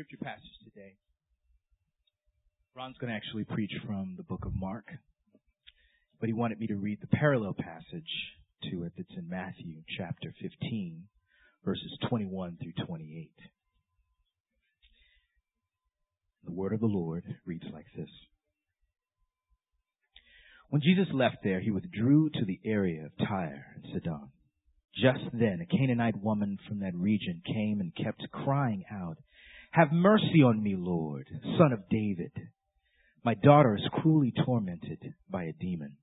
scripture passage today. Ron's going to actually preach from the book of Mark, but he wanted me to read the parallel passage to it that's in Matthew chapter 15, verses 21 through 28. The word of the Lord reads like this. When Jesus left there, he withdrew to the area of Tyre and Sidon. Just then, a Canaanite woman from that region came and kept crying out, Have mercy on me, Lord, son of David. My daughter is cruelly tormented by a demon.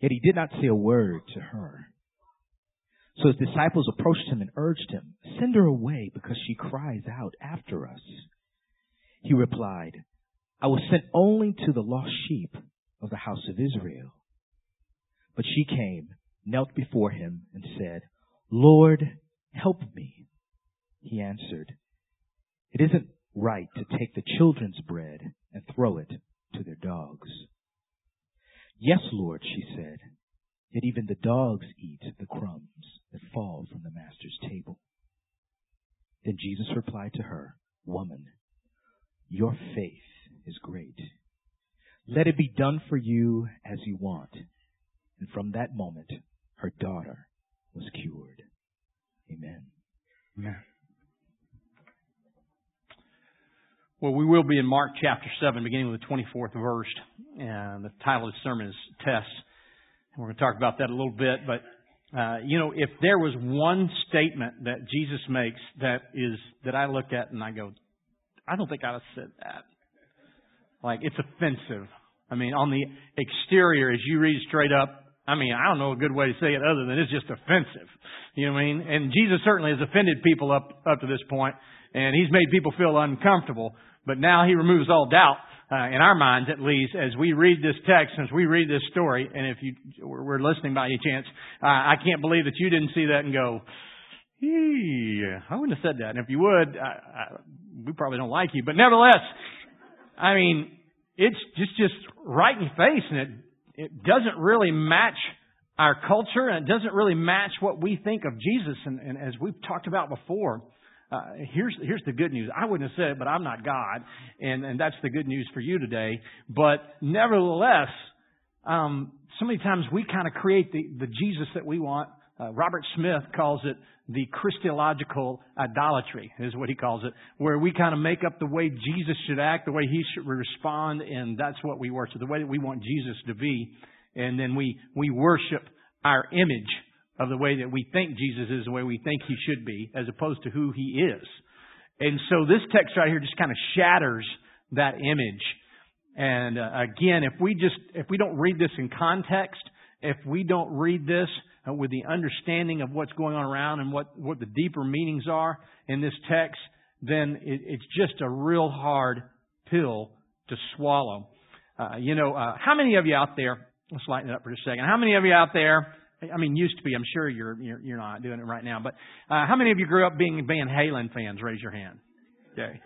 Yet he did not say a word to her. So his disciples approached him and urged him, Send her away because she cries out after us. He replied, I was sent only to the lost sheep of the house of Israel. But she came knelt before him and said, Lord, help me. He answered, It isn't right to take the children's bread and throw it to their dogs. Yes, Lord, she said, yet even the dogs eat the crumbs that fall from the master's table. Then Jesus replied to her, Woman, your faith is great. Let it be done for you as you want. And from that moment, her daughter was cured. Amen. Amen. Well, we will be in Mark chapter 7, beginning with the 24th verse. And the title of the sermon is Test. And we're going to talk about that a little bit. But, uh, you know, if there was one statement that Jesus makes that is, that I look at and I go, I don't think I'd have said that. Like, it's offensive. I mean, on the exterior, as you read straight up, I mean, I don't know a good way to say it other than it's just offensive. You know what I mean? And Jesus certainly has offended people up, up to this point, and he's made people feel uncomfortable. But now he removes all doubt, uh, in our minds at least, as we read this text, as we read this story, and if you were listening by any chance, uh, I can't believe that you didn't see that and go, I wouldn't have said that. And if you would, I, I, we probably don't like you. But nevertheless, I mean, it's just, just right in face and it it doesn't really match our culture and it doesn't really match what we think of Jesus. And, and as we've talked about before, uh, here's here's the good news. I wouldn't have said it, but I'm not God, and and that's the good news for you today. But nevertheless, um, so many times we kind of create the the Jesus that we want. Uh, Robert Smith calls it the Christological idolatry, is what he calls it, where we kind of make up the way Jesus should act, the way he should respond, and that's what we worship, the way that we want Jesus to be. And then we, we worship our image of the way that we think Jesus is, the way we think he should be, as opposed to who he is. And so this text right here just kind of shatters that image. And uh, again, if we just, if we don't read this in context, if we don't read this uh, with the understanding of what's going on around and what, what the deeper meanings are in this text, then it, it's just a real hard pill to swallow. Uh, you know, uh, how many of you out there, let's lighten it up for a second, how many of you out there, I mean, used to be, I'm sure you're, you're, you're not doing it right now, but uh, how many of you grew up being Van Halen fans? Raise your hand. Okay.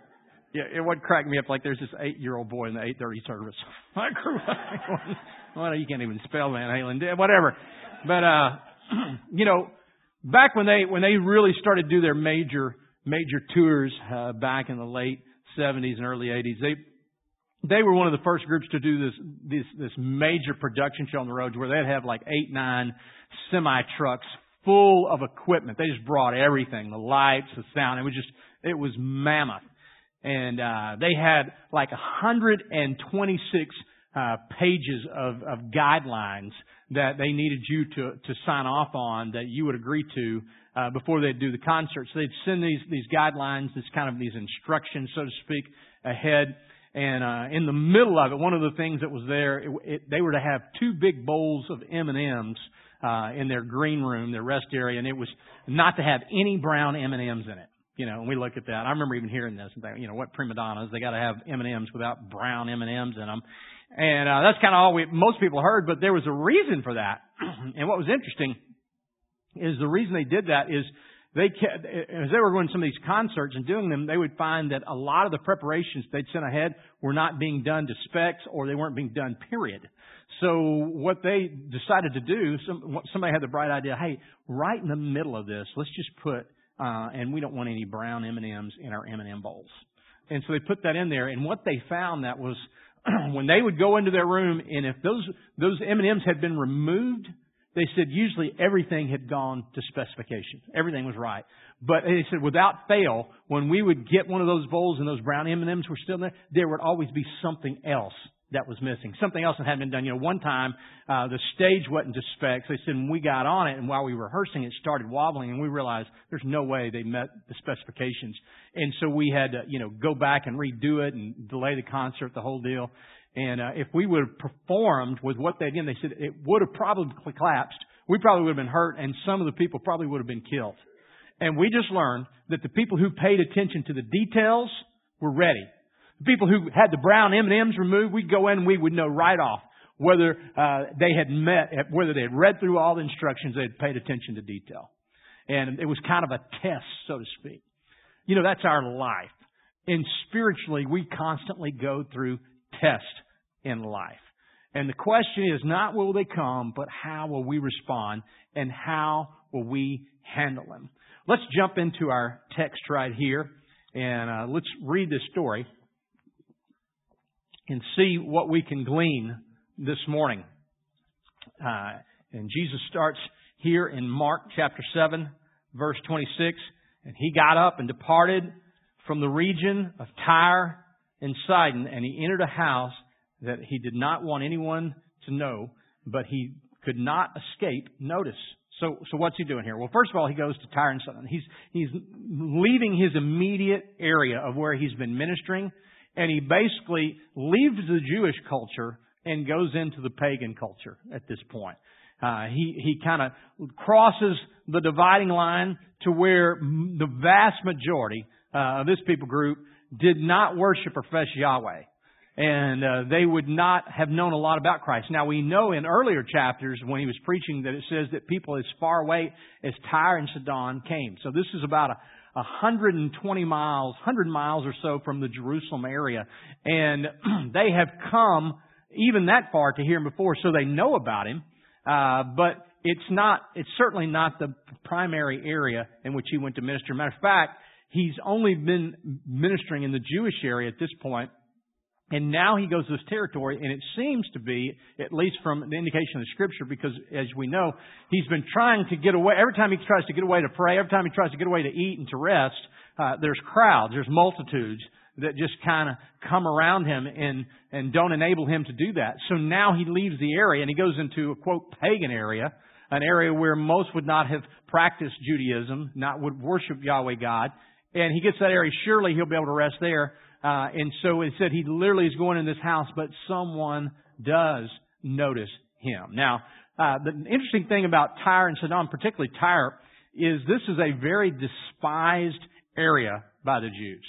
Yeah, it would crack me up like there's this eight year old boy in the 830 service. I grew up. well, you can't even spell Van Halen. Whatever. But, uh, you know, back when they when they really started to do their major major tours uh, back in the late 70s and early 80s, they they were one of the first groups to do this this this major production show on the roads where they'd have like eight nine semi trucks full of equipment. They just brought everything, the lights, the sound. It was just it was mammoth, and uh, they had like 126 uh, pages of, of guidelines that they needed you to, to sign off on that you would agree to uh, before they'd do the concert. So they'd send these, these guidelines, this kind of these instructions, so to speak, ahead. And uh, in the middle of it, one of the things that was there, it, it, they were to have two big bowls of M&Ms uh, in their green room, their rest area, and it was not to have any brown M&Ms in it. You know, and we look at that. I remember even hearing this and think, you know, what prima donnas? They got to have M&Ms without brown M&Ms in them. And uh, that's kind of all we most people heard, but there was a reason for that. and what was interesting is the reason they did that is they as they were going to some of these concerts and doing them, they would find that a lot of the preparations they'd sent ahead were not being done to specs or they weren't being done. Period. So what they decided to do, some, somebody had the bright idea. Hey, right in the middle of this, let's just put uh, and we don't want any brown M&Ms in our M&M bowls. And so they put that in there, and what they found that was when they would go into their room, and if those those M&Ms had been removed, they said usually everything had gone to specification. Everything was right. But they said without fail, when we would get one of those bowls and those brown M&Ms were still there, there would always be something else that was missing. Something else that hadn't been done. You know, one time, uh, the stage wasn't to specs. They said when we got on it and while we were rehearsing, it started wobbling and we realized there's no way they met the specifications. And so we had to, you know, go back and redo it and delay the concert, the whole deal. And, uh, if we would have performed with what they did, they said it would have probably collapsed. We probably would have been hurt and some of the people probably would have been killed. And we just learned that the people who paid attention to the details were ready. The people who had the brown M&Ms removed, we'd go in and we would know right off whether uh, they had met, whether they had read through all the instructions, they had paid attention to detail. And it was kind of a test, so to speak. You know, that's our life. And spiritually, we constantly go through tests in life. And the question is not will they come, but how will we respond and how will we handle them? Let's jump into our text right here and uh, let's read this story and see what we can glean this morning. Uh, and Jesus starts here in Mark chapter 7, verse 26. And he got up and departed from the region of Tyre and Sidon, and he entered a house that he did not want anyone to know, but he could not escape notice. So, so what's he doing here? Well, first of all, he goes to Tyre and Sidon. He's, he's leaving his immediate area of where he's been ministering, and he basically leaves the Jewish culture and goes into the pagan culture at this point. Uh, he he kind of crosses the dividing line to where the vast majority uh, of this people group did not worship or profess Yahweh and uh, they would not have known a lot about Christ. Now we know in earlier chapters when he was preaching that it says that people as far away as Tyre and Sidon came. So this is about a 120 miles, 100 miles or so from the Jerusalem area, and they have come even that far to hear him before, so they know about him. Uh, but it's not, it's certainly not the primary area in which he went to minister. Matter of fact, he's only been ministering in the Jewish area at this point and now he goes to this territory, and it seems to be, at least from the indication of scripture, because as we know, he's been trying to get away. Every time he tries to get away to pray, every time he tries to get away to eat and to rest, uh, there's crowds, there's multitudes that just kind of come around him and, and don't enable him to do that. So now he leaves the area and he goes into a quote pagan area, an area where most would not have practiced Judaism, not would worship Yahweh God. And he gets that area, surely he'll be able to rest there. Uh, and so it said he literally is going in this house, but someone does notice him. Now, uh, the interesting thing about Tyre and Sidon, particularly Tyre, is this is a very despised area by the Jews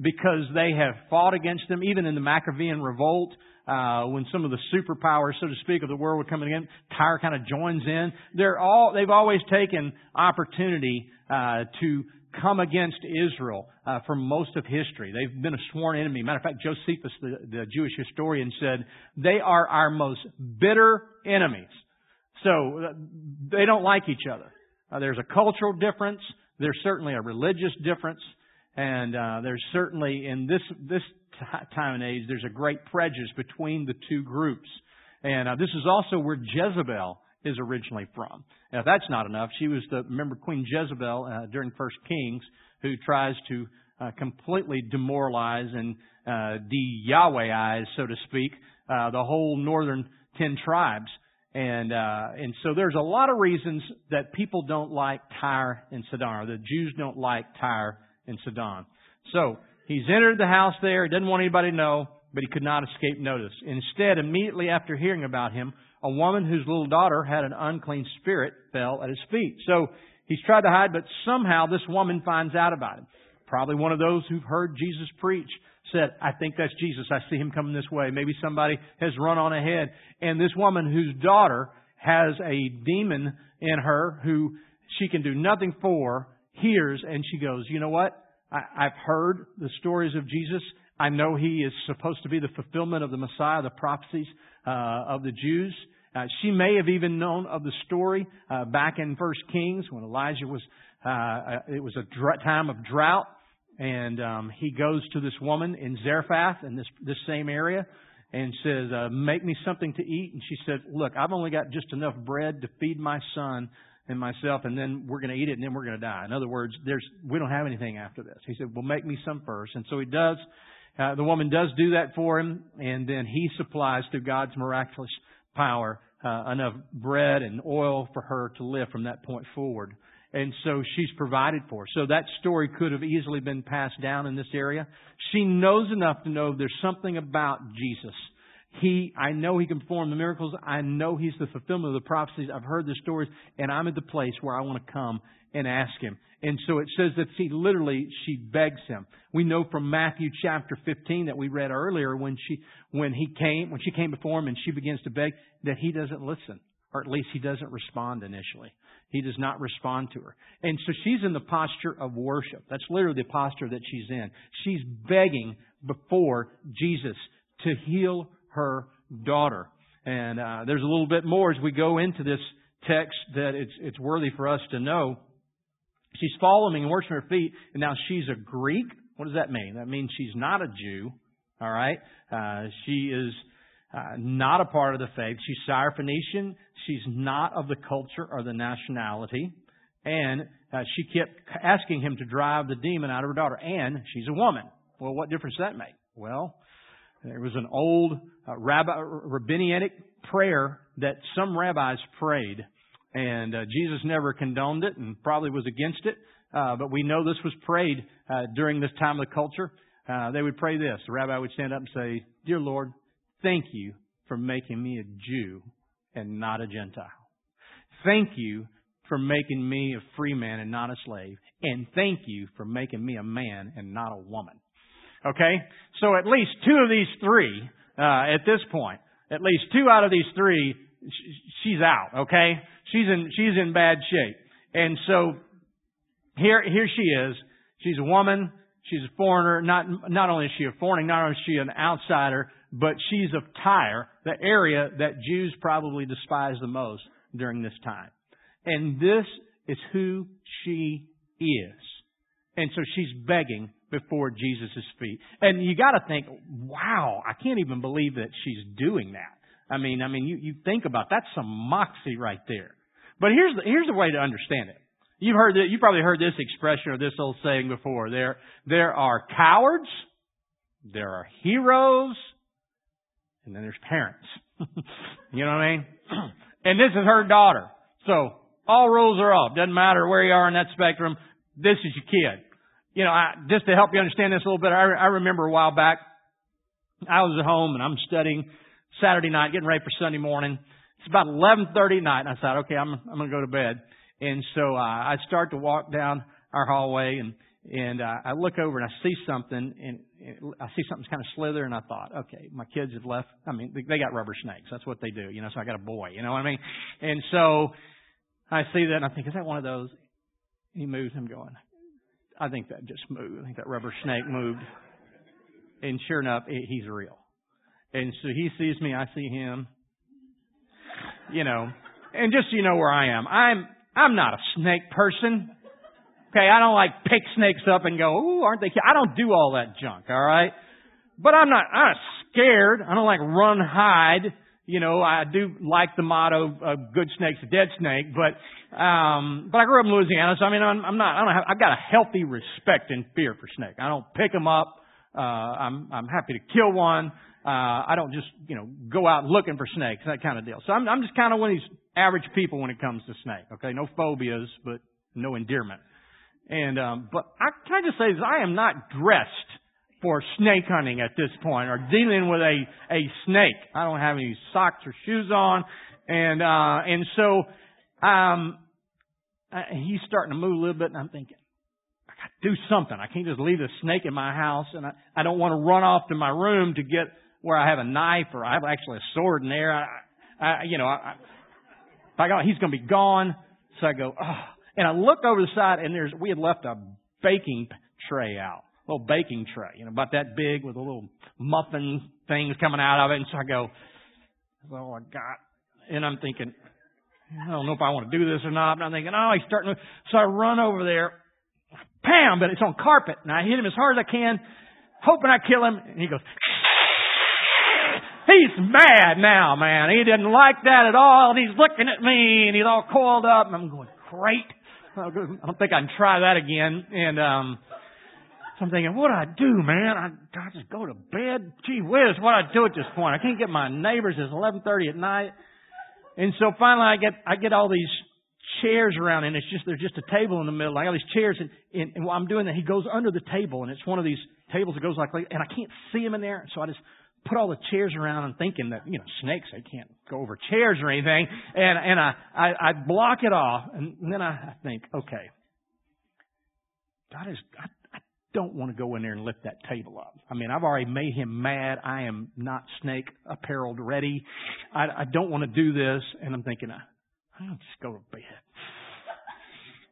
because they have fought against them, even in the Maccabean revolt. Uh, when some of the superpowers, so to speak, of the world were coming in, Tyre kind of joins in. They're all, they've always taken opportunity, uh, to come against Israel uh, for most of history. They've been a sworn enemy. Matter of fact, Josephus, the, the Jewish historian, said they are our most bitter enemies. So uh, they don't like each other. Uh, there's a cultural difference. There's certainly a religious difference, and uh, there's certainly in this this t- time and age there's a great prejudice between the two groups. And uh, this is also where Jezebel is originally from. Now, if that's not enough, she was the, remember Queen Jezebel uh, during First Kings, who tries to uh, completely demoralize and uh, de-Yahwehize, so to speak, uh, the whole northern ten tribes. And, uh, and so there's a lot of reasons that people don't like Tyre and Sidon, or the Jews don't like Tyre and Sidon. So, he's entered the house there, he doesn't want anybody to know, but he could not escape notice. Instead, immediately after hearing about him, a woman whose little daughter had an unclean spirit fell at his feet. So he's tried to hide, but somehow this woman finds out about him. Probably one of those who've heard Jesus preach said, I think that's Jesus. I see him coming this way. Maybe somebody has run on ahead. And this woman whose daughter has a demon in her who she can do nothing for hears and she goes, you know what? I, I've heard the stories of Jesus. I know he is supposed to be the fulfillment of the Messiah, the prophecies of the Jews. Uh, she may have even known of the story uh, back in First Kings when Elijah was uh, uh, it was a time of drought, and um, he goes to this woman in Zarephath in this this same area, and says, uh, "Make me something to eat." And she said, "Look, I've only got just enough bread to feed my son." And myself, and then we're going to eat it, and then we're going to die. In other words, there's we don't have anything after this. He said, "Well, make me some first. And so he does. Uh, the woman does do that for him, and then he supplies through God's miraculous power uh, enough bread and oil for her to live from that point forward. And so she's provided for. So that story could have easily been passed down in this area. She knows enough to know there's something about Jesus. He, I know He can perform the miracles. I know He's the fulfillment of the prophecies. I've heard the stories, and I'm at the place where I want to come and ask Him. And so it says that she literally, she begs Him. We know from Matthew chapter 15 that we read earlier when she, when He came, when she came before Him and she begins to beg, that He doesn't listen. Or at least He doesn't respond initially. He does not respond to her. And so she's in the posture of worship. That's literally the posture that she's in. She's begging before Jesus to heal her daughter. And uh, there's a little bit more as we go into this text that it's, it's worthy for us to know. She's following and worshiping her feet, and now she's a Greek. What does that mean? That means she's not a Jew. All right, uh, she is uh, not a part of the faith. She's Syrophoenician. She's not of the culture or the nationality. And uh, she kept asking him to drive the demon out of her daughter. And she's a woman. Well, what difference does that make? Well, there was an old uh, rabbi, rabbinic prayer that some rabbis prayed. And uh, Jesus never condoned it and probably was against it. Uh, but we know this was prayed uh, during this time of the culture. Uh, they would pray this. The rabbi would stand up and say, Dear Lord, thank you for making me a Jew and not a Gentile. Thank you for making me a free man and not a slave. And thank you for making me a man and not a woman. Okay? So at least two of these three, uh, at this point, at least two out of these three, she's out. Okay? She's in, she's in bad shape. And so, here, here she is. She's a woman. She's a foreigner. Not, not only is she a foreigner, not only is she an outsider, but she's of Tyre, the area that Jews probably despise the most during this time. And this is who she is. And so she's begging before Jesus' feet. And you gotta think, wow, I can't even believe that she's doing that. I mean, I mean, you, you think about, that's some moxie right there. But here's the, here's the way to understand it. You've heard that, you probably heard this expression or this old saying before. There, there are cowards, there are heroes, and then there's parents. you know what I mean? and this is her daughter. So all rules are off. Doesn't matter where you are in that spectrum. This is your kid. You know, I, just to help you understand this a little bit, I, I remember a while back, I was at home and I'm studying Saturday night, getting ready for Sunday morning. It's about 11:30 at night, and I thought, okay, I'm I'm to go to bed. And so uh, I start to walk down our hallway, and and uh, I look over and I see something, and I see something's kind of slither, and I thought, okay, my kids have left. I mean, they got rubber snakes. That's what they do, you know. So I got a boy, you know what I mean? And so I see that, and I think, is that one of those? He moves. I'm going. I think that just moved. I think that rubber snake moved. And sure enough, he's real. And so he sees me, I see him. You know, and just so you know where I am, I'm I'm not a snake person. Okay, I don't like pick snakes up and go, ooh, aren't they cute? I don't do all that junk, alright? But I'm not, I'm not scared. I don't like run hide. You know, I do like the motto, of good snake's a dead snake, but, um, but I grew up in Louisiana, so I mean, I'm, I'm not, I don't have, I've got a healthy respect and fear for snake. I don't pick them up. Uh, I'm, I'm happy to kill one. Uh, I don't just, you know, go out looking for snakes, that kind of deal. So I'm, I'm just kind of one of these average people when it comes to snake. Okay, no phobias, but no endearment. And um, but I can I just say this: I am not dressed for snake hunting at this point, or dealing with a a snake. I don't have any socks or shoes on, and uh, and so um, I, he's starting to move a little bit, and I'm thinking, I got to do something. I can't just leave the snake in my house, and I, I don't want to run off to my room to get where I have a knife or I have actually a sword in there. I, I you know, I, I, I got, he's going to be gone. So I go, oh. And I look over the side and there's, we had left a baking tray out. Little baking tray, you know, about that big with a little muffin things coming out of it. And so I go, that's all I got. And I'm thinking, I don't know if I want to do this or not. And I'm thinking, oh, he's starting to, so I run over there, bam, but it's on carpet. And I hit him as hard as I can, hoping I kill him. And he goes, he's mad now, man. He didn't like that at all. And he's looking at me and he's all coiled up. And I'm going, great. I don't think I can try that again. And, um, so I'm thinking, what do I do, man? I, I just go to bed? Gee whiz, what do I do at this point? I can't get my neighbors. It's 11:30 at night, and so finally I get I get all these chairs around, and it's just there's just a table in the middle. I got these chairs, and, and, and while I'm doing that, he goes under the table, and it's one of these tables that goes like, and I can't see him in there, so I just put all the chairs around and thinking that you know snakes they can't go over chairs or anything, and and I I, I block it off, and, then I, think, okay, God is I, don't want to go in there and lift that table up. I mean, I've already made him mad. I am not snake appareled ready. I, I don't want to do this. And I'm thinking, I'll just go to bed.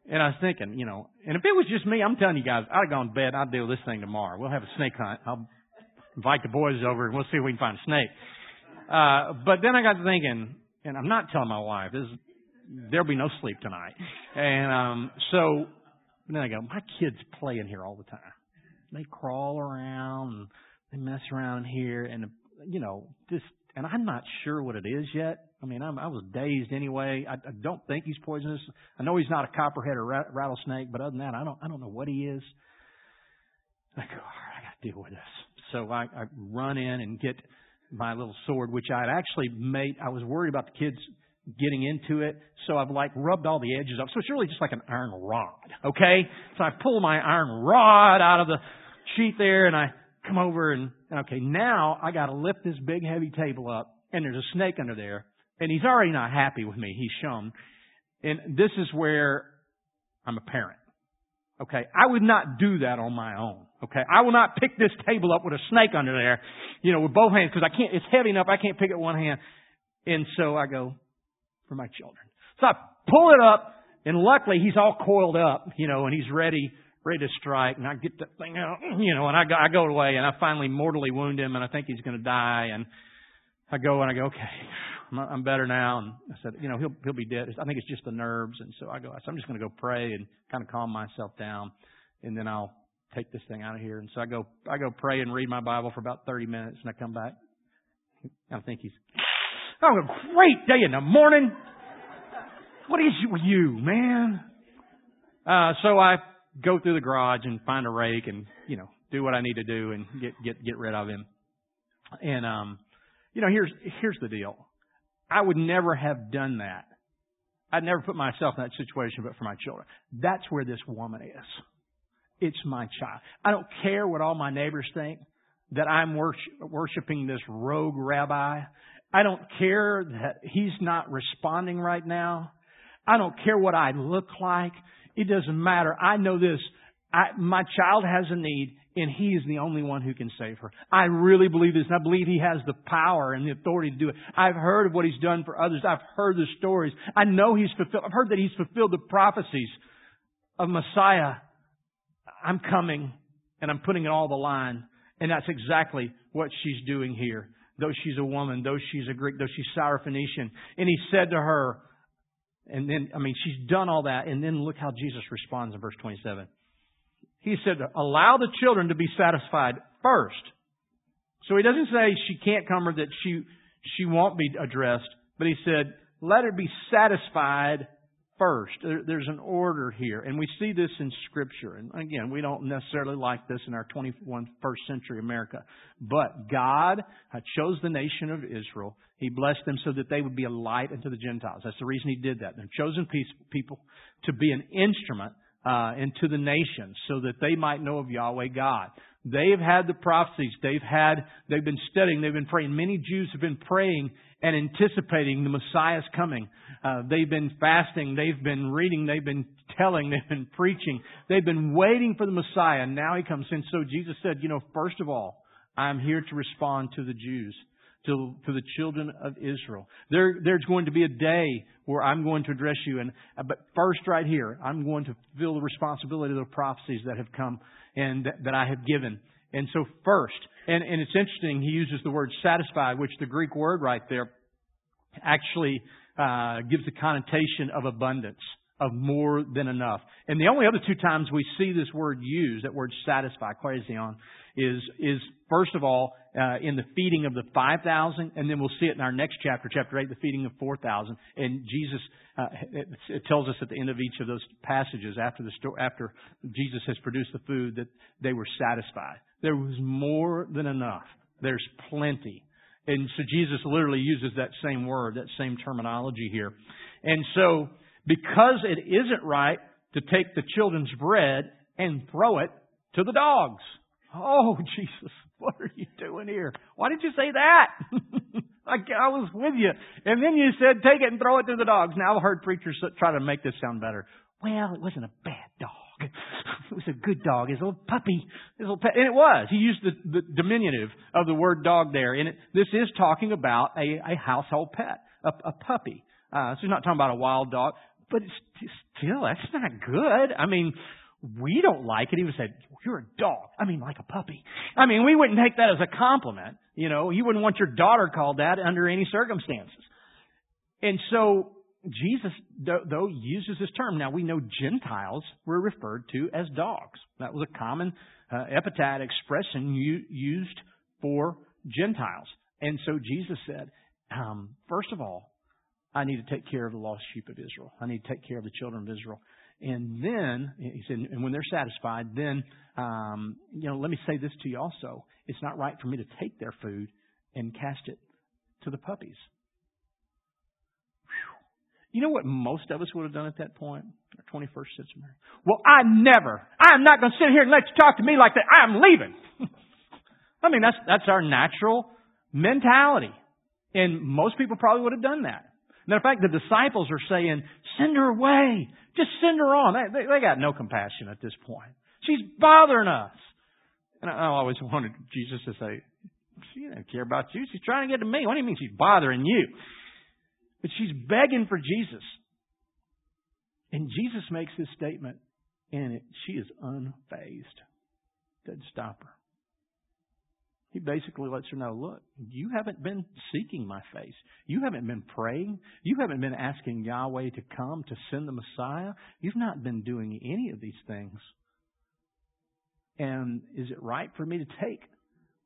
And I was thinking, you know, and if it was just me, I'm telling you guys, I'd have gone to bed. I'd deal with this thing tomorrow. We'll have a snake hunt. I'll invite the boys over and we'll see if we can find a snake. Uh, but then I got to thinking, and I'm not telling my wife, this, there'll be no sleep tonight. And, um, so then I go, my kids play in here all the time. They crawl around and they mess around here and, you know, just, and I'm not sure what it is yet. I mean, I'm, I was dazed anyway. I, I don't think he's poisonous. I know he's not a copperhead or rat, rattlesnake, but other than that, I don't, I don't know what he is. I go, all right, I got to deal with this. So I, I run in and get my little sword, which I had actually made. I was worried about the kids getting into it. So I've like rubbed all the edges up. So it's really just like an iron rod. Okay? So I pull my iron rod out of the sheet there and I come over and, okay, now I gotta lift this big heavy table up and there's a snake under there and he's already not happy with me. He's shown. And this is where I'm a parent. Okay? I would not do that on my own. Okay? I will not pick this table up with a snake under there, you know, with both hands because I can't, it's heavy enough I can't pick it one hand. And so I go, for my children. So I pull it up, and luckily he's all coiled up, you know, and he's ready, ready to strike. And I get that thing out, you know, and I go, I go away, and I finally mortally wound him, and I think he's going to die. And I go and I go, okay, I'm better now. And I said, you know, he'll he'll be dead. I think it's just the nerves. And so I go, said, I'm just going to go pray and kind of calm myself down, and then I'll take this thing out of here. And so I go, I go pray and read my Bible for about 30 minutes, and I come back. I think he's Oh, a great day in the morning. What is it with you, man? Uh, so I go through the garage and find a rake and, you know, do what I need to do and get, get, get rid of him. And, um, you know, here's, here's the deal. I would never have done that. I'd never put myself in that situation but for my children. That's where this woman is. It's my child. I don't care what all my neighbors think that I'm worshiping this rogue rabbi. I don't care that he's not responding right now. I don't care what I look like. It doesn't matter. I know this. I, my child has a need and he is the only one who can save her. I really believe this and I believe he has the power and the authority to do it. I've heard of what he's done for others. I've heard the stories. I know he's fulfilled, I've heard that he's fulfilled the prophecies of Messiah. I'm coming and I'm putting it all the line. And that's exactly what she's doing here though she's a woman, though she's a Greek, though she's Syrophoenician. And he said to her, and then, I mean, she's done all that, and then look how Jesus responds in verse 27. He said, allow the children to be satisfied first. So he doesn't say she can't come or that she, she won't be addressed, but he said, let her be satisfied first. There's an order here. And we see this in Scripture. And again, we don't necessarily like this in our 21st century America. But God chose the nation of Israel. He blessed them so that they would be a light unto the Gentiles. That's the reason He did that. They're chosen people to be an instrument uh, into the nations so that they might know of Yahweh God. They've had the prophecies. They've had, they've been studying. They've been praying. Many Jews have been praying and anticipating the Messiah's coming. Uh, they've been fasting. They've been reading. They've been telling. They've been preaching. They've been waiting for the Messiah. And now he comes. And so Jesus said, you know, first of all, I'm here to respond to the Jews. To, to the children of Israel. There, there's going to be a day where I'm going to address you. And, uh, but first, right here, I'm going to fulfill the responsibility of the prophecies that have come and that, that I have given. And so first, and, and it's interesting, he uses the word satisfy, which the Greek word right there actually uh, gives the connotation of abundance, of more than enough. And the only other two times we see this word used, that word satisfy, quasion, is, is first of all, uh, in the feeding of the 5,000, and then we'll see it in our next chapter, chapter 8, the feeding of 4,000. And Jesus, uh, it, it, tells us at the end of each of those passages, after the sto- after Jesus has produced the food, that they were satisfied. There was more than enough. There's plenty. And so Jesus literally uses that same word, that same terminology here. And so, because it isn't right to take the children's bread and throw it to the dogs. Oh, Jesus, what are you doing here? Why did you say that? I, I was with you. And then you said, take it and throw it to the dogs. Now I've heard preachers try to make this sound better. Well, it wasn't a bad dog. It was a good dog. His little puppy. His little pet. And it was. He used the, the diminutive of the word dog there. And it, this is talking about a, a household pet, a, a puppy. Uh, so he's not talking about a wild dog. But it's still, that's not good. I mean, we don't like it. He would say, you're a dog. I mean, like a puppy. I mean, we wouldn't take that as a compliment. You know, you wouldn't want your daughter called that under any circumstances. And so Jesus, though, uses this term. Now we know Gentiles were referred to as dogs. That was a common uh, epithet expression used for Gentiles. And so Jesus said, um, first of all, I need to take care of the lost sheep of Israel. I need to take care of the children of Israel. And then, he said, and when they're satisfied, then, um, you know, let me say this to you also. It's not right for me to take their food and cast it to the puppies. You know what most of us would have done at that point? Our 21st century. Well, I never, I'm not going to sit here and let you talk to me like that. I'm leaving. I mean, that's, that's our natural mentality. And most people probably would have done that. Matter of fact, the disciples are saying, send her away. Just send her on. They, they, they got no compassion at this point. She's bothering us. And I always wanted Jesus to say, she doesn't care about you. She's trying to get to me. What do you mean she's bothering you? But she's begging for Jesus. And Jesus makes this statement, and it, she is unfazed. Doesn't stop her. He basically lets her know, look, you haven't been seeking my face. You haven't been praying. You haven't been asking Yahweh to come to send the Messiah. You've not been doing any of these things. And is it right for me to take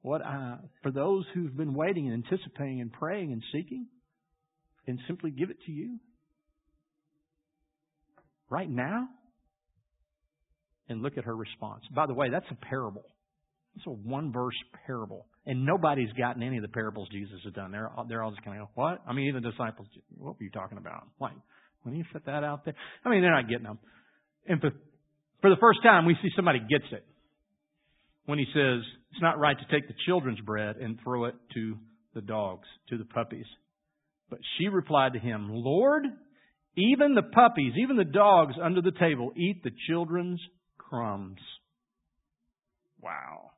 what I, for those who've been waiting and anticipating and praying and seeking? and simply give it to you? Right now? And look at her response. By the way, that's a parable. It's a one verse parable. And nobody's gotten any of the parables Jesus has done. They're, they're all just kind of, go, what? I mean, even the disciples, what were you talking about? Why? When you set that out there? I mean, they're not getting them. And for, for the first time, we see somebody gets it. When he says, it's not right to take the children's bread and throw it to the dogs, to the puppies. But she replied to him, Lord, even the puppies, even the dogs under the table eat the children's crumbs. Wow.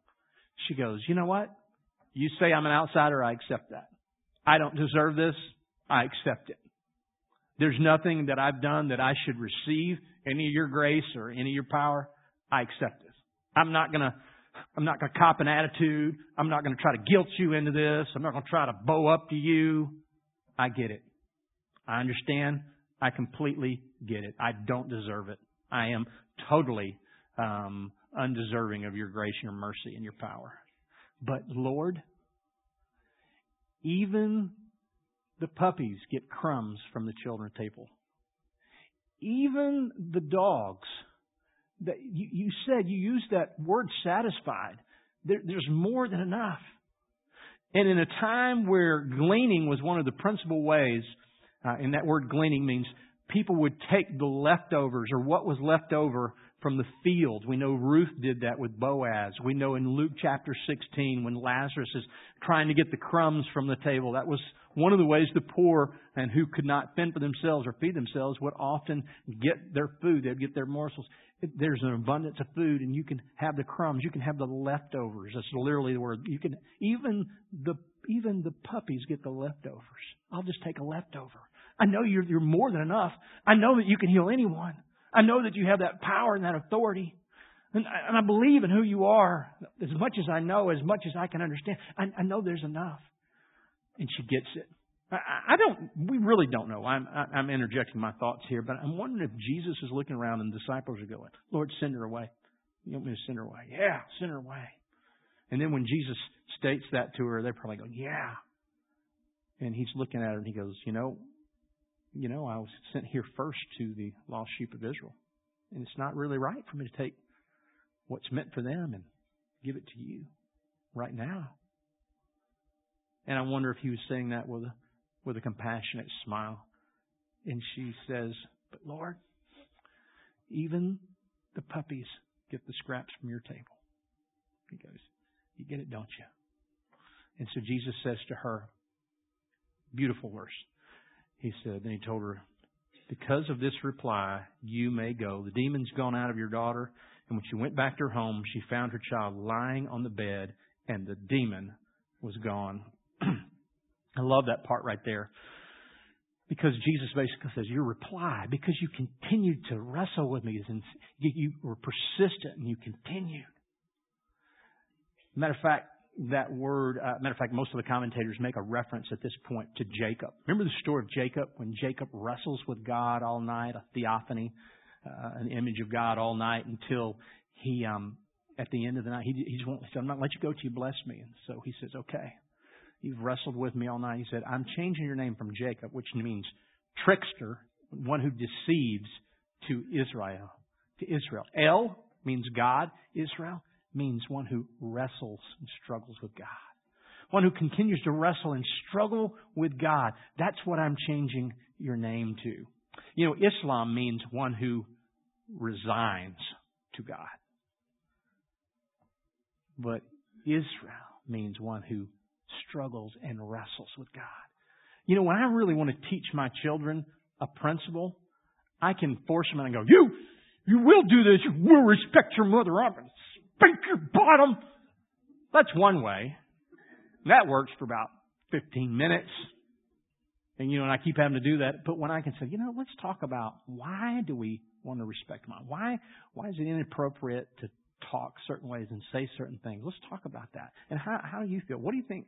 She goes, You know what? You say I'm an outsider, I accept that. I don't deserve this, I accept it. There's nothing that I've done that I should receive any of your grace or any of your power. I accept this. I'm not gonna I'm not gonna cop an attitude. I'm not gonna try to guilt you into this. I'm not gonna try to bow up to you. I get it. I understand. I completely get it. I don't deserve it. I am totally um, undeserving of your grace, your mercy, and your power. But Lord, even the puppies get crumbs from the children's table. Even the dogs. That you, you said you used that word satisfied. There, there's more than enough. And in a time where gleaning was one of the principal ways, uh, and that word gleaning means people would take the leftovers or what was left over from the fields. We know Ruth did that with Boaz. We know in Luke chapter 16 when Lazarus is trying to get the crumbs from the table. That was one of the ways the poor and who could not fend for themselves or feed themselves would often get their food. They'd get their morsels there's an abundance of food and you can have the crumbs, you can have the leftovers. That's literally the word. You can even the even the puppies get the leftovers. I'll just take a leftover. I know you're you're more than enough. I know that you can heal anyone. I know that you have that power and that authority. And, and I believe in who you are as much as I know, as much as I can understand. I, I know there's enough. And she gets it. I don't, we really don't know. I'm, I'm interjecting my thoughts here, but I'm wondering if Jesus is looking around and the disciples are going, Lord, send her away. You want me to send her away? Yeah, send her away. And then when Jesus states that to her, they're probably going, yeah. And he's looking at her and he goes, you know, you know, I was sent here first to the lost sheep of Israel. And it's not really right for me to take what's meant for them and give it to you right now. And I wonder if he was saying that with a, with a compassionate smile. And she says, But Lord, even the puppies get the scraps from your table. He goes, You get it, don't you? And so Jesus says to her, beautiful verse. He said, then he told her, because of this reply, you may go. The demon's gone out of your daughter. And when she went back to her home, she found her child lying on the bed, and the demon was gone. I love that part right there. Because Jesus basically says, Your reply, because you continued to wrestle with me, you were persistent and you continued. Matter of fact, that word, uh, matter of fact, most of the commentators make a reference at this point to Jacob. Remember the story of Jacob when Jacob wrestles with God all night, a theophany, uh, an image of God all night until he, um, at the end of the night, he, he just won't, he said, I'm not let you go till you bless me. And so he says, okay, you've wrestled with me all night. He said, I'm changing your name from Jacob, which means trickster, one who deceives, to Israel, to Israel. El means God, Israel means one who wrestles and struggles with God. One who continues to wrestle and struggle with God. That's what I'm changing your name to. You know, Islam means one who resigns to God. But Israel means one who struggles and wrestles with God. You know, when I really want to teach my children a principle, I can force them and go, you, you will do this. You will respect your mother. I'm spank your bottom. That's one way. That works for about 15 minutes. And you know, and I keep having to do that. But when I can say, you know, let's talk about why do we want to respect mom? Why why is it inappropriate to talk certain ways and say certain things? Let's talk about that. And how how do you feel? What do you think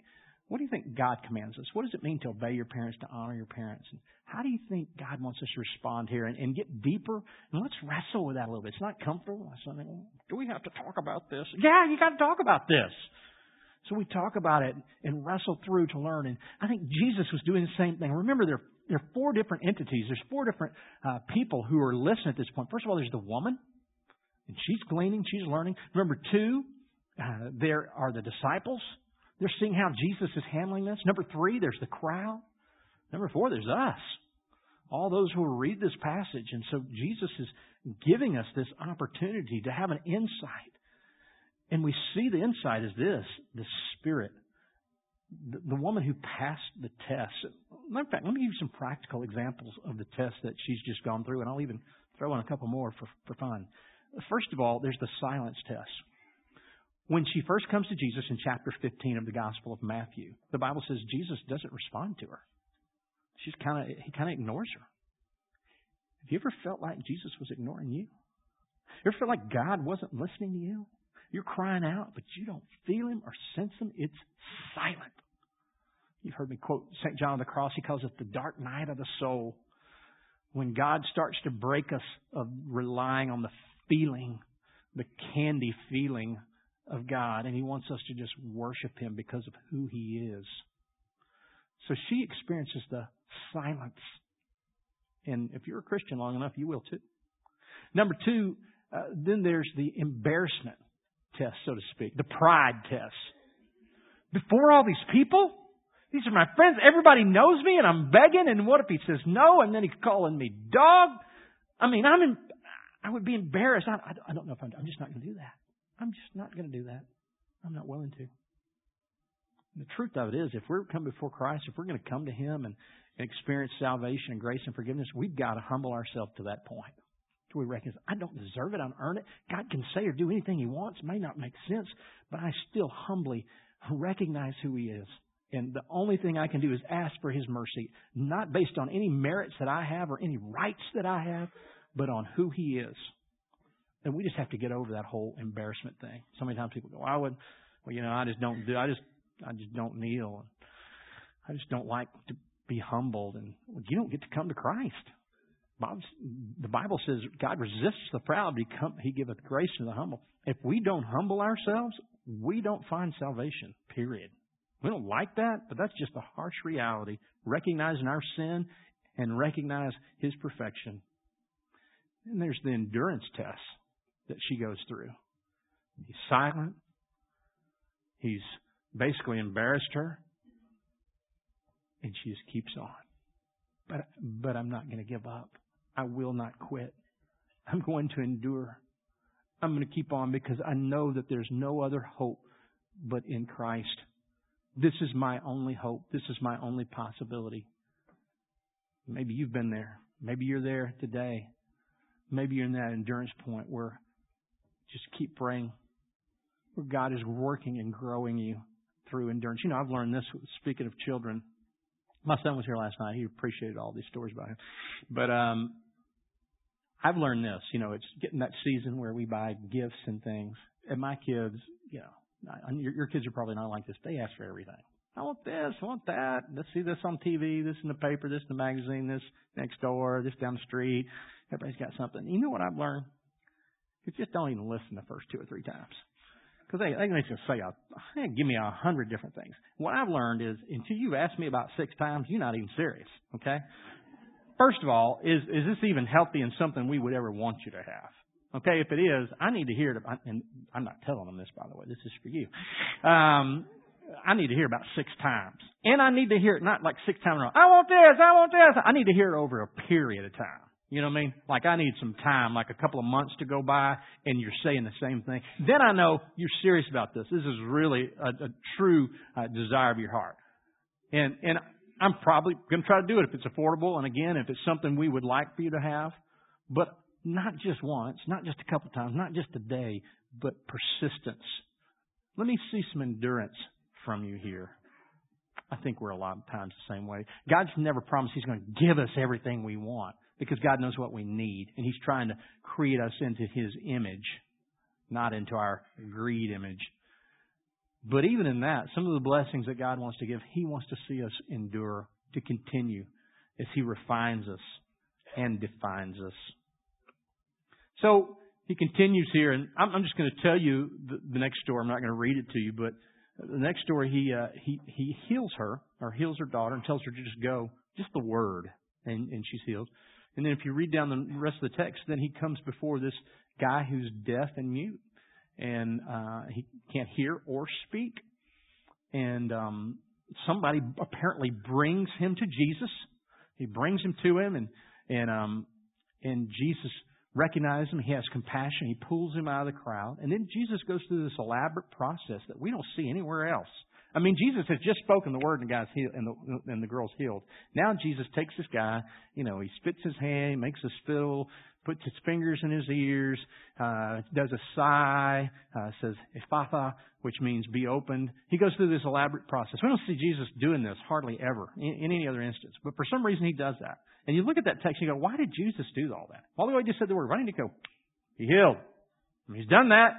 what do you think God commands us? What does it mean to obey your parents, to honor your parents? And how do you think God wants us to respond here and, and get deeper? And let's wrestle with that a little bit. It's not comfortable. It's not, do we have to talk about this? Yeah, you got to talk about this. So we talk about it and wrestle through to learn. And I think Jesus was doing the same thing. Remember, there, there are four different entities. There's four different uh, people who are listening at this point. First of all, there's the woman, and she's gleaning, she's learning. Remember, two, uh, there are the disciples. They're seeing how Jesus is handling this. Number three, there's the crowd. Number four, there's us. All those who will read this passage. And so Jesus is giving us this opportunity to have an insight. And we see the insight is this the Spirit. The, the woman who passed the test. Matter of fact, let me give you some practical examples of the test that she's just gone through, and I'll even throw in a couple more for, for fun. First of all, there's the silence test. When she first comes to Jesus in chapter 15 of the Gospel of Matthew, the Bible says Jesus doesn't respond to her. She's kind of he kind of ignores her. Have you ever felt like Jesus was ignoring you? You ever felt like God wasn't listening to you? You're crying out, but you don't feel him or sense him. It's silent. You've heard me quote St. John of the Cross. He calls it the dark night of the soul. When God starts to break us of relying on the feeling, the candy feeling of God, and He wants us to just worship Him because of who He is. So she experiences the silence. And if you're a Christian long enough, you will too. Number two, uh, then there's the embarrassment test, so to speak, the pride test. Before all these people, these are my friends, everybody knows me, and I'm begging, and what if he says no, and then he's calling me dog? I mean, I'm in, I would be embarrassed. I, I don't know if I'm, I'm just not going to do that. I'm just not going to do that. I'm not willing to. And the truth of it is, if we're coming before Christ, if we're going to come to Him and, experience salvation and grace and forgiveness, we've got to humble ourselves to that point. Do we recognize I don't deserve it, I don't earn it. God can say or do anything He wants. It may not make sense, but I still humbly recognize who He is. And the only thing I can do is ask for His mercy, not based on any merits that I have or any rights that I have, but on who He is. And we just have to get over that whole embarrassment thing. So many times people go, I would, well, you know, I just don't do, I just, I just don't kneel. I just don't like to be humbled, and you don't get to come to Christ. the Bible says God resists the proud, he, come, he giveth grace to the humble. If we don't humble ourselves, we don't find salvation, period. We don't like that, but that's just the harsh reality. Recognizing our sin and recognize His perfection. And there's the endurance test that she goes through. He's silent. He's basically embarrassed her. And she just keeps on. But, but I'm not going to give up. I will not quit. I'm going to endure. I'm going to keep on because I know that there's no other hope but in Christ. This is my only hope. This is my only possibility. Maybe you've been there. Maybe you're there today. Maybe you're in that endurance point where just keep praying, where God is working and growing you through endurance. You know, I've learned this speaking of children. My son was here last night. He appreciated all these stories about him. But um I've learned this, you know, it's getting that season where we buy gifts and things. And my kids, you know, your, your kids are probably not like this. They ask for everything. I want this, I want that. Let's see this on TV, this in the paper, this in the magazine, this next door, this down the street. Everybody's got something. You know what I've learned? Just don't even listen the first two or three times. Because they, they can just say, hey, give me a hundred different things. What I've learned is until you ask me about six times, you're not even serious. Okay? First of all, is, is this even healthy and something we would ever want you to have? Okay, if it is, I need to hear it. And I'm not telling them this, by the way. This is for you. Um, I need to hear about six times. And I need to hear it not like six times in a row. I want this, I want this. I need to hear it over a period of time. You know what I mean? Like I need some time, like a couple of months to go by and you're saying the same thing. Then I know you're serious about this. This is really a, a true uh, desire of your heart. And, and I'm probably going to try to do it if it's affordable. And again, if it's something we would like for you to have, but not just once, not just a couple times, not just a day, but persistence. Let me see some endurance from you here. I think we're a lot of times the same way. God's never promised He's going to give us everything we want because God knows what we need. And He's trying to create us into His image, not into our greed image. But even in that, some of the blessings that God wants to give, He wants to see us endure, to continue as He refines us and defines us. So, He continues here, and I'm, just going to tell you the, next story. I'm not going to read it to you, but the next story, he, uh, he, he heals her, or heals her daughter, and tells her to just go, just the word, and, and she's healed. And then if you read down the rest of the text, then he comes before this guy who's deaf and mute, and uh, he can't hear or speak. And um, somebody apparently brings him to Jesus. He brings him to him, and and um, and Jesus recognizes him. He has compassion. He pulls him out of the crowd. And then Jesus goes through this elaborate process that we don't see anywhere else. I mean, Jesus has just spoken the word and the guy's healed, and the, and the girl's healed. Now Jesus takes this guy, you know, he spits his hand, makes a spittle, puts his fingers in his ears, uh, does a sigh, uh, says Ephphatha, which means be opened. He goes through this elaborate process. We don't see Jesus doing this hardly ever in, in any other instance, but for some reason he does that. And you look at that text and you go, why did Jesus do all that? All the way he just said the word, why didn't he go, he healed? He's done that.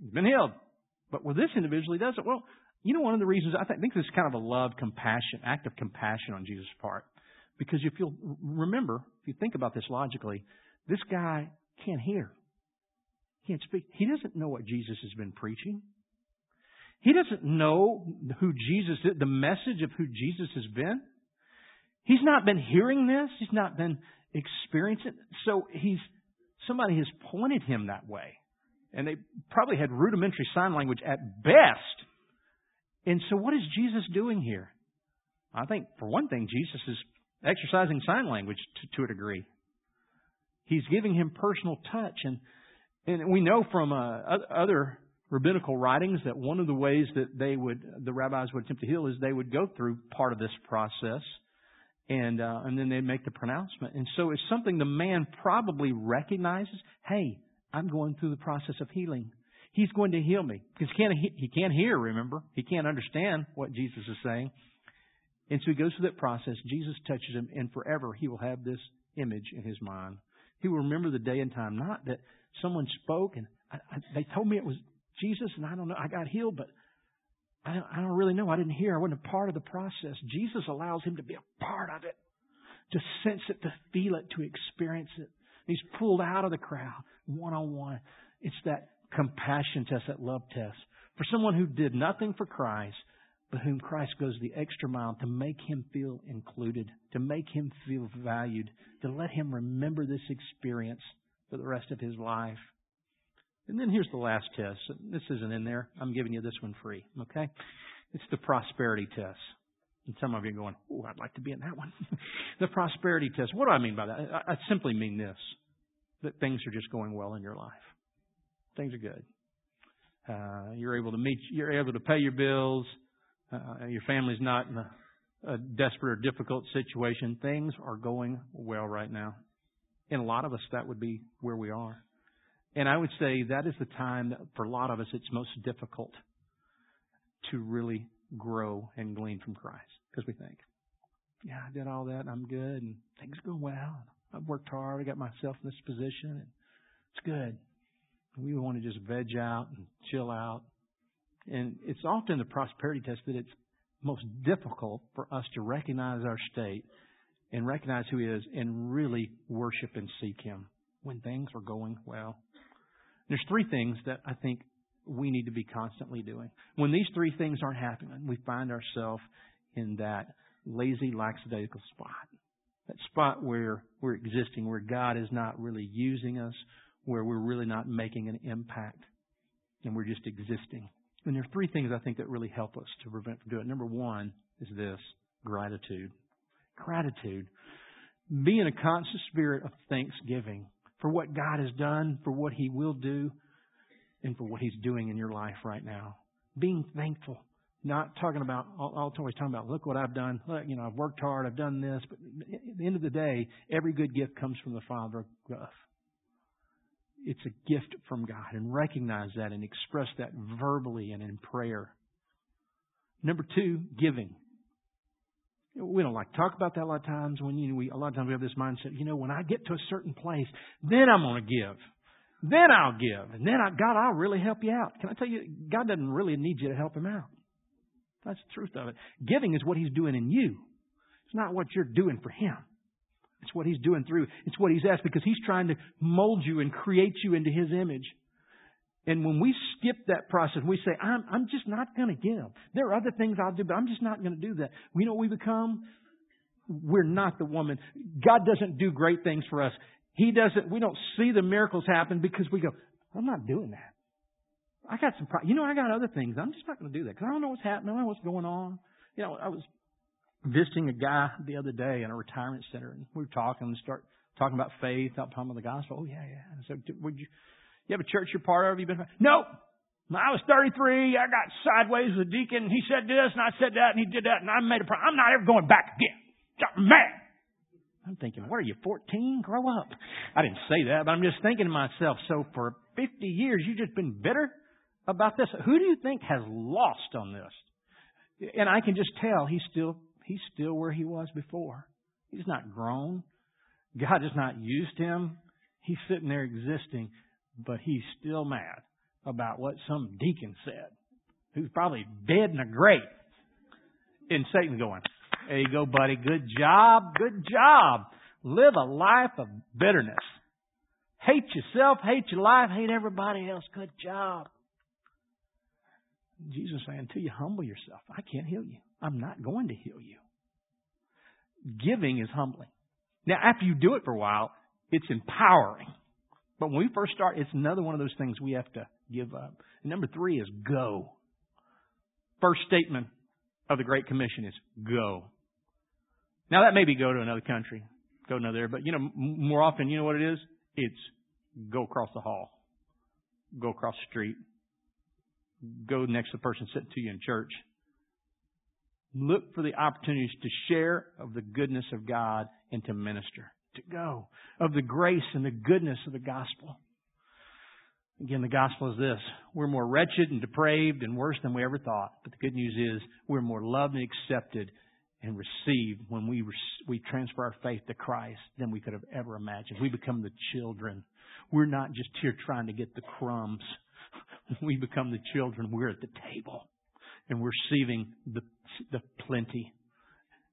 He's been healed. But with this individual, he does it. Well, you know, one of the reasons I think this is kind of a love, compassion, act of compassion on Jesus' part. Because if you'll remember, if you think about this logically, this guy can't hear. He can't speak. He doesn't know what Jesus has been preaching. He doesn't know who Jesus is, the message of who Jesus has been. He's not been hearing this. He's not been experiencing it. So he's, somebody has pointed him that way. And they probably had rudimentary sign language at best. And so what is Jesus doing here? I think, for one thing, Jesus is exercising sign language to, to a degree. He's giving him personal touch. And, and we know from uh, other rabbinical writings that one of the ways that they would, the rabbis would attempt to heal is they would go through part of this process and uh, and then they make the pronouncement. And so it's something the man probably recognizes. Hey, I'm going through the process of healing. He's going to heal me because he can't he can't hear. Remember, he can't understand what Jesus is saying. And so he goes through that process. Jesus touches him, and forever he will have this image in his mind. He will remember the day and time. Not that someone spoke and I, I, they told me it was Jesus, and I don't know. I got healed, but I don't, I don't really know. I didn't hear. I wasn't a part of the process. Jesus allows him to be a part of it, to sense it, to feel it, to experience it. He's pulled out of the crowd one on one. It's that compassion test, that love test. For someone who did nothing for Christ, but whom Christ goes the extra mile to make him feel included, to make him feel valued, to let him remember this experience for the rest of his life. And then here's the last test. This isn't in there. I'm giving you this one free, okay? It's the prosperity test. And some of you are going, oh, I'd like to be in that one. the prosperity test. What do I mean by that? I, I simply mean this that things are just going well in your life. Things are good. Uh, you're able to meet, you're able to pay your bills. Uh, your family's not in a, a desperate or difficult situation. Things are going well right now. In a lot of us, that would be where we are. And I would say that is the time that for a lot of us it's most difficult to really grow and glean from Christ. Because we think, yeah, I did all that and I'm good and things are going well. I've worked hard. I got myself in this position and it's good. We want to just veg out and chill out. And it's often the prosperity test that it's most difficult for us to recognize our state and recognize who He is and really worship and seek Him when things are going well. There's three things that I think we need to be constantly doing. When these three things aren't happening, we find ourselves in that lazy, lackadaisical spot. That spot where we're existing, where God is not really using us, where we're really not making an impact, and we're just existing. And there are three things I think that really help us to prevent from doing it. Number one is this gratitude. Gratitude. Be in a constant spirit of thanksgiving for what God has done, for what He will do, and for what He's doing in your life right now. Being thankful. Not talking about, always talking about, look what I've done. Look, you know, I've worked hard, I've done this. But at the end of the day, every good gift comes from the Father It's a gift from God. And recognize that and express that verbally and in prayer. Number two, giving. We don't like to talk about that a lot of times. When you know, we a lot of times we have this mindset. You know, when I get to a certain place, then I'm going to give. Then I'll give, and then I, God, I'll really help you out. Can I tell you, God doesn't really need you to help Him out. That's the truth of it. Giving is what He's doing in you. It's not what you're doing for Him. It's what He's doing through. It's what He's asked because He's trying to mold you and create you into His image. And when we skip that process, we say, I'm, I'm just not going to give. There are other things I'll do, but I'm just not going to do that. We know what we become? We're not the woman. God doesn't do great things for us. He doesn't, we don't see the miracles happen because we go, I'm not doing that. I got some, you know, I got other things. I'm just not going to do that because I don't know what's happening. I don't know what's going on. You know, I was visiting a guy the other day in a retirement center and we were talking and start talking about faith, talking about the gospel. Oh yeah, yeah. So, would you, you have a church you're part of? You been? No. I was 33. I got sideways with a deacon. He said this and I said that and he did that and I made a promise. I'm not ever going back again. Mad. I'm thinking, what are you, 14? Grow up. I didn't say that, but I'm just thinking to myself, so for 50 years you've just been bitter about this. Who do you think has lost on this? And I can just tell he's still, he's still where he was before. He's not grown. God has not used him. He's sitting there existing but he's still mad about what some deacon said, who's probably dead in a grave. And Satan going, there you go, buddy. Good job. Good job. Live a life of bitterness. Hate yourself, hate your life, hate everybody else. Good job. Jesus saying, until you humble yourself, I can't heal you. I'm not going to heal you. Giving is humbling. Now, after you do it for a while, it's empowering. But when we first start, it's another one of those things we have to give up. And number three is go. First statement of the Great Commission is go. Now that may be go to another country, go to another area, but you know, more often, you know what it is? It's go across the hall, go across the street, go next to the person sitting to you in church. Look for the opportunities to share of the goodness of God and to minister to go, of the grace and the goodness of the gospel. Again, the gospel is this. We're more wretched and depraved and worse than we ever thought. But the good news is we're more loved and accepted and received when we, we transfer our faith to Christ than we could have ever imagined. We become the children. We're not just here trying to get the crumbs. We become the children. We're at the table. and we're receiving the, the plenty.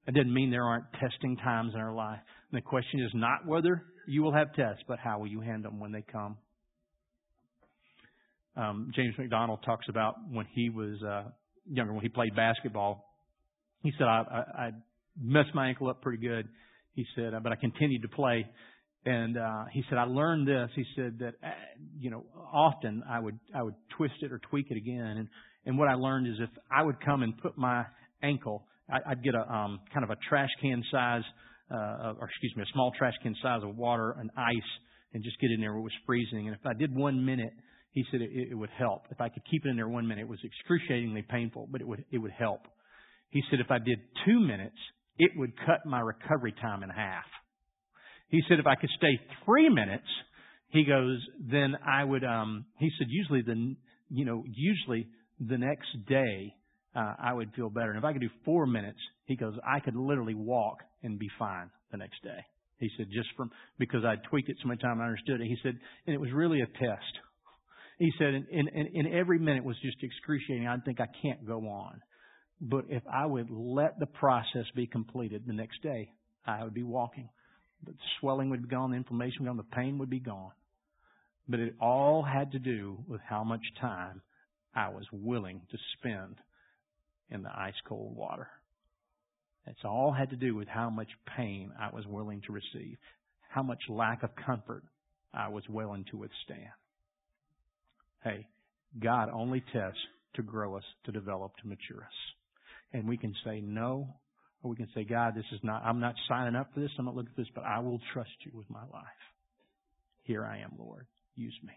It doesn't mean there aren't testing times in our life. And the question is not whether you will have tests, but how will you handle them when they come. Um, James MacDonald talks about when he was uh, younger, when he played basketball. He said, I, I, I messed my ankle up pretty good. He said, but I continued to play. And uh, he said, I learned this. He said that, uh, you know, often I would I would twist it or tweak it again. And and what I learned is if I would come and put my ankle, I, I'd get a um, kind of a trash can size, uh, or excuse me, a small trash can size of water and ice, and just get in there it was freezing. And if I did one minute, he said it, it would help. If I could keep it in there one minute, it was excruciatingly painful, but it would it would help. He said if I did two minutes, it would cut my recovery time in half. He said if I could stay three minutes, he goes, then I would. um He said usually the you know usually the next day uh, I would feel better. And if I could do four minutes, he goes, I could literally walk and be fine the next day. He said, just from, because I tweaked it so many times I understood it. He said, and it was really a test. He said, and, and, and every minute was just excruciating. I think I can't go on. But if I would let the process be completed the next day, I would be walking. The swelling would be gone, the inflammation would be gone, the pain would be gone. But it all had to do with how much time I was willing to spend in the ice cold water. It's all had to do with how much pain I was willing to receive, how much lack of comfort I was willing to withstand. Hey, God only tests to grow us, to develop, to mature us. And we can say no, or we can say, God, this is not, I'm not signing up for this, I'm not looking for this, but I will trust you with my life. Here I am, Lord. Use me.